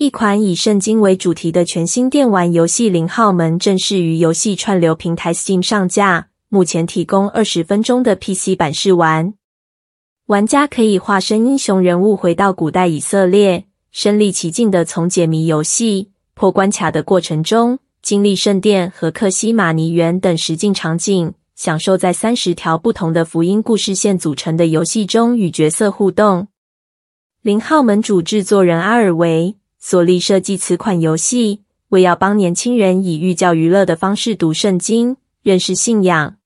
一款以圣经为主题的全新电玩游戏《零号门》正式于游戏串流平台 Steam 上架，目前提供二十分钟的 PC 版试玩。玩家可以化身英雄人物，回到古代以色列，身临其境的从解谜游戏、破关卡的过程中，经历圣殿和克西马尼园等实境场景，享受在三十条不同的福音故事线组成的游戏中与角色互动。零号门主制作人阿尔维索利设计此款游戏，为要帮年轻人以寓教于乐的方式读圣经、认识信仰。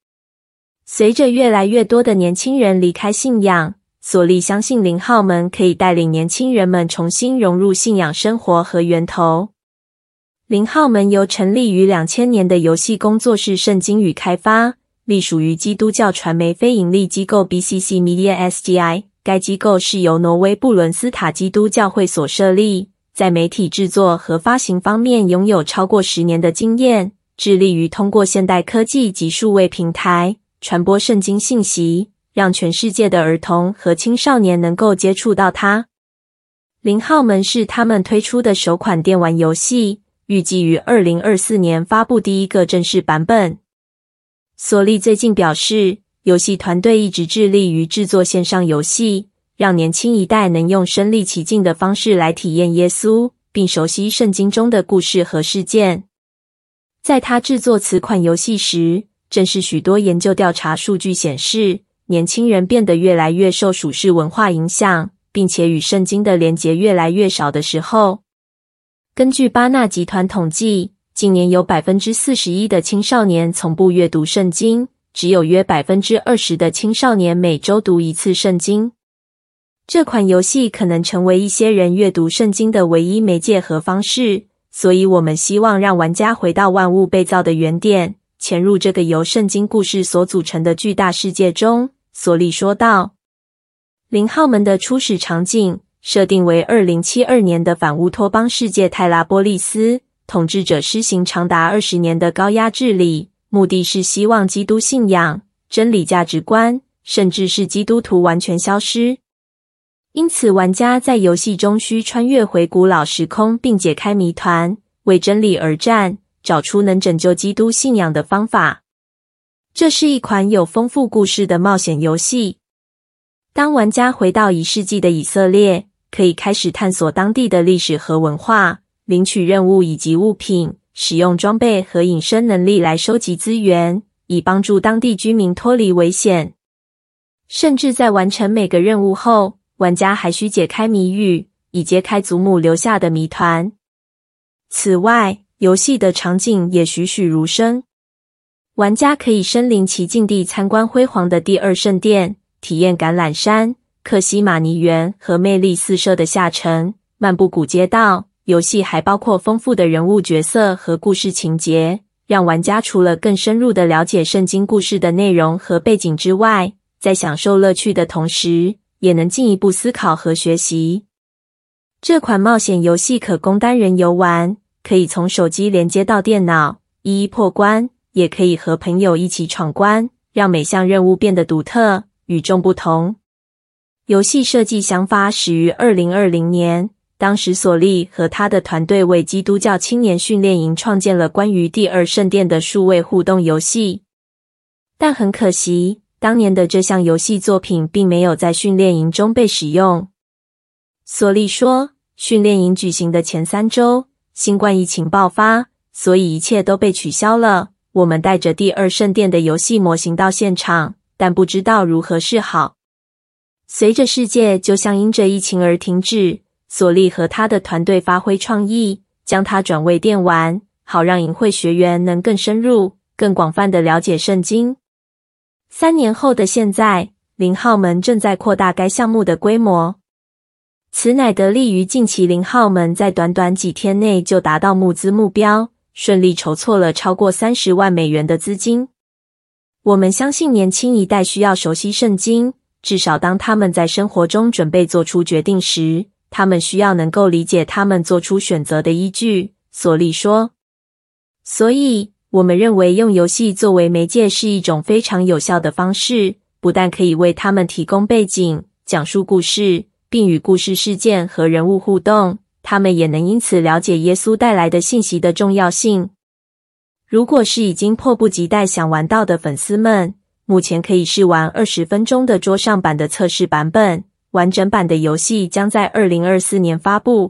随着越来越多的年轻人离开信仰，索利相信零号门可以带领年轻人们重新融入信仰生活和源头。零号门由成立于两千年的游戏工作室圣经与开发，隶属于基督教传媒非营利机构 BCC Media SGI。该机构是由挪威布伦斯塔基督教会所设立。在媒体制作和发行方面拥有超过十年的经验，致力于通过现代科技及数位平台传播圣经信息，让全世界的儿童和青少年能够接触到它。零号门是他们推出的首款电玩游戏，预计于二零二四年发布第一个正式版本。索利最近表示，游戏团队一直致力于制作线上游戏。让年轻一代能用身临其境的方式来体验耶稣，并熟悉圣经中的故事和事件。在他制作此款游戏时，正是许多研究调查数据显示，年轻人变得越来越受属世文化影响，并且与圣经的连结越来越少的时候。根据巴纳集团统计，近年有百分之四十一的青少年从不阅读圣经，只有约百分之二十的青少年每周读一次圣经。这款游戏可能成为一些人阅读圣经的唯一媒介和方式，所以我们希望让玩家回到万物被造的原点，潜入这个由圣经故事所组成的巨大世界中。索利说道。零号门的初始场景设定为二零七二年的反乌托邦世界泰拉波利斯，统治者施行长达二十年的高压治理，目的是希望基督信仰、真理价值观，甚至是基督徒完全消失。因此，玩家在游戏中需穿越回古老时空，并解开谜团，为真理而战，找出能拯救基督信仰的方法。这是一款有丰富故事的冒险游戏。当玩家回到一世纪的以色列，可以开始探索当地的历史和文化，领取任务以及物品，使用装备和隐身能力来收集资源，以帮助当地居民脱离危险。甚至在完成每个任务后，玩家还需解开谜语，以揭开祖母留下的谜团。此外，游戏的场景也栩栩如生。玩家可以身临其境地参观辉煌的第二圣殿，体验橄榄山、克西马尼园和魅力四射的下沉，漫步古街道。游戏还包括丰富的人物角色和故事情节，让玩家除了更深入地了解圣经故事的内容和背景之外，在享受乐趣的同时，也能进一步思考和学习。这款冒险游戏可供单人游玩，可以从手机连接到电脑，一一破关；也可以和朋友一起闯关，让每项任务变得独特、与众不同。游戏设计想法始于二零二零年，当时索利和他的团队为基督教青年训练营创建了关于第二圣殿的数位互动游戏，但很可惜。当年的这项游戏作品并没有在训练营中被使用。索利说，训练营举行的前三周，新冠疫情爆发，所以一切都被取消了。我们带着第二圣殿的游戏模型到现场，但不知道如何是好。随着世界就像因着疫情而停止，索利和他的团队发挥创意，将它转为电玩，好让营会学员能更深入、更广泛的了解圣经。三年后的现在，零号门正在扩大该项目的规模。此乃得力于近期零号门在短短几天内就达到募资目标，顺利筹措了超过三十万美元的资金。我们相信年轻一代需要熟悉圣经，至少当他们在生活中准备做出决定时，他们需要能够理解他们做出选择的依据。索利说。所以。我们认为用游戏作为媒介是一种非常有效的方式，不但可以为他们提供背景、讲述故事，并与故事事件和人物互动，他们也能因此了解耶稣带来的信息的重要性。如果是已经迫不及待想玩到的粉丝们，目前可以试玩二十分钟的桌上版的测试版本。完整版的游戏将在二零二四年发布。